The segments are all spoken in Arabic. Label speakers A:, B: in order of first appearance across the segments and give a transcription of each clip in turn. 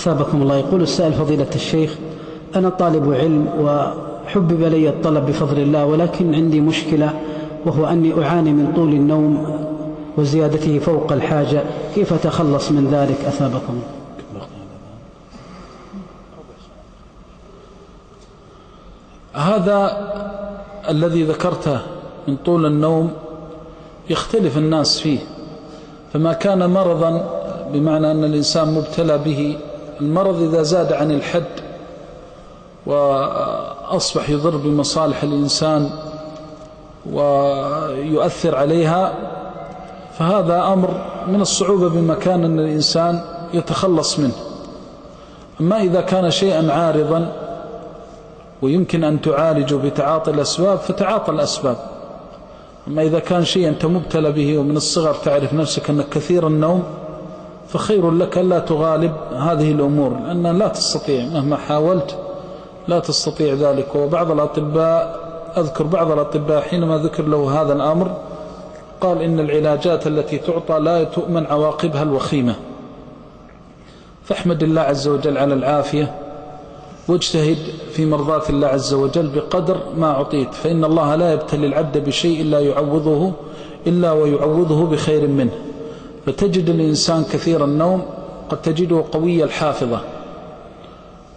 A: أثابكم الله. يقول السائل فضيلة الشيخ أنا طالب علم وحبب لي الطلب بفضل الله ولكن عندي مشكلة وهو أني أعاني من طول النوم وزيادته فوق الحاجة. كيف أتخلص من ذلك؟ أثابكم
B: هذا الذي ذكرته من طول النوم يختلف الناس فيه فما كان مرضا بمعنى أن الإنسان مبتلى به المرض إذا زاد عن الحد وأصبح يضر بمصالح الإنسان ويؤثر عليها فهذا أمر من الصعوبة بمكان أن الإنسان يتخلص منه. أما إذا كان شيئا عارضا ويمكن أن تعالجه بتعاطي الأسباب فتعاطى الأسباب. أما إذا كان شيء أنت مبتلى به ومن الصغر تعرف نفسك أنك كثير النوم فخير لك ألا تغالب هذه الأمور لأن لا تستطيع مهما حاولت لا تستطيع ذلك. وبعض الأطباء أذكر بعض الأطباء حينما ذكر له هذا الأمر قال إن العلاجات التي تعطى لا تؤمن عواقبها الوخيمة. فاحمد الله عز وجل على العافية واجتهد في مرضاة الله عز وجل بقدر ما أعطيت. فإن الله لا يبتلي العبد بشيء إلا يعوضه إلا ويعوضه بخير منه. فتجد الإنسان كثير النوم قد تجده قوي الحافظة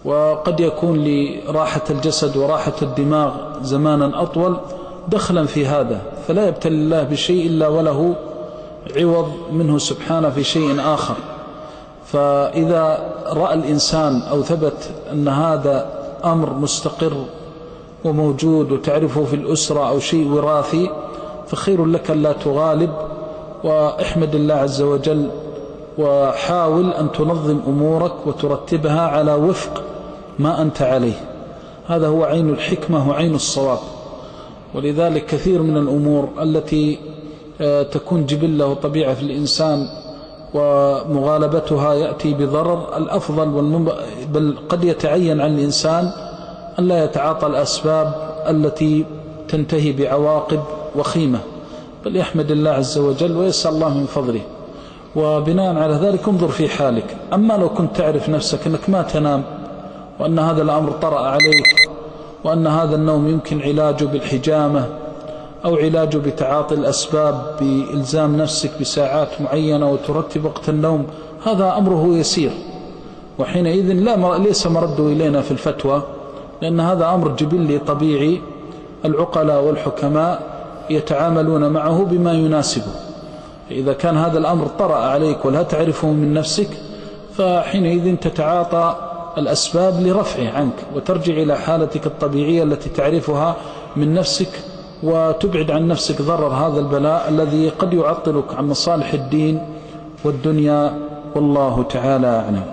B: وقد يكون لراحة الجسد وراحة الدماغ زمانا أطول دخلا في هذا فلا يبتلي الله بشيء إلا وله عوض منه سبحانه في شيء آخر. فإذا رأى الإنسان أو ثبت أن هذا أمر مستقر وموجود وتعرفه في الأسرة أو شيء وراثي فخير لك لا تغالب واحمد الله عز وجل وحاول أن تنظم أمورك وترتبها على وفق ما أنت عليه. هذا هو عين الحكمة وعين الصواب. ولذلك كثير من الأمور التي آه، تكون جبلة وطبيعة في الإنسان ومغالبتها يأتي بضرر الأفضل والمب... بل قد يتعين عن الإنسان أن لا يتعاطى الأسباب التي تنتهي بعواقب وخيمة. بل يحمد الله عز وجل ويسأل الله من فضله. وبناء على ذلك انظر في حالك. أما لو كنت تعرف نفسك أنك ما تنام وأن هذا الأمر طرأ عليك وأن هذا النوم يمكن علاجه بالحجامة أو علاجه بتعاطي الأسباب بإلزام نفسك بساعات معينة وترتب وقت النوم هذا أمره يسير. وحينئذ لا ليس مرده إلينا في الفتوى لأن هذا أمر جبلي طبيعي العقلاء والحكماء يتعاملون معه بما يناسبه. إذا كان هذا الأمر طرأ عليك ولا تعرفه من نفسك فحينئذ تتعاطى الأسباب لرفعه عنك وترجع إلى حالتك الطبيعية التي تعرفها من نفسك وتبعد عن نفسك ضرر هذا البلاء الذي قد يعطلك عن مصالح الدين والدنيا. والله تعالى أعلم.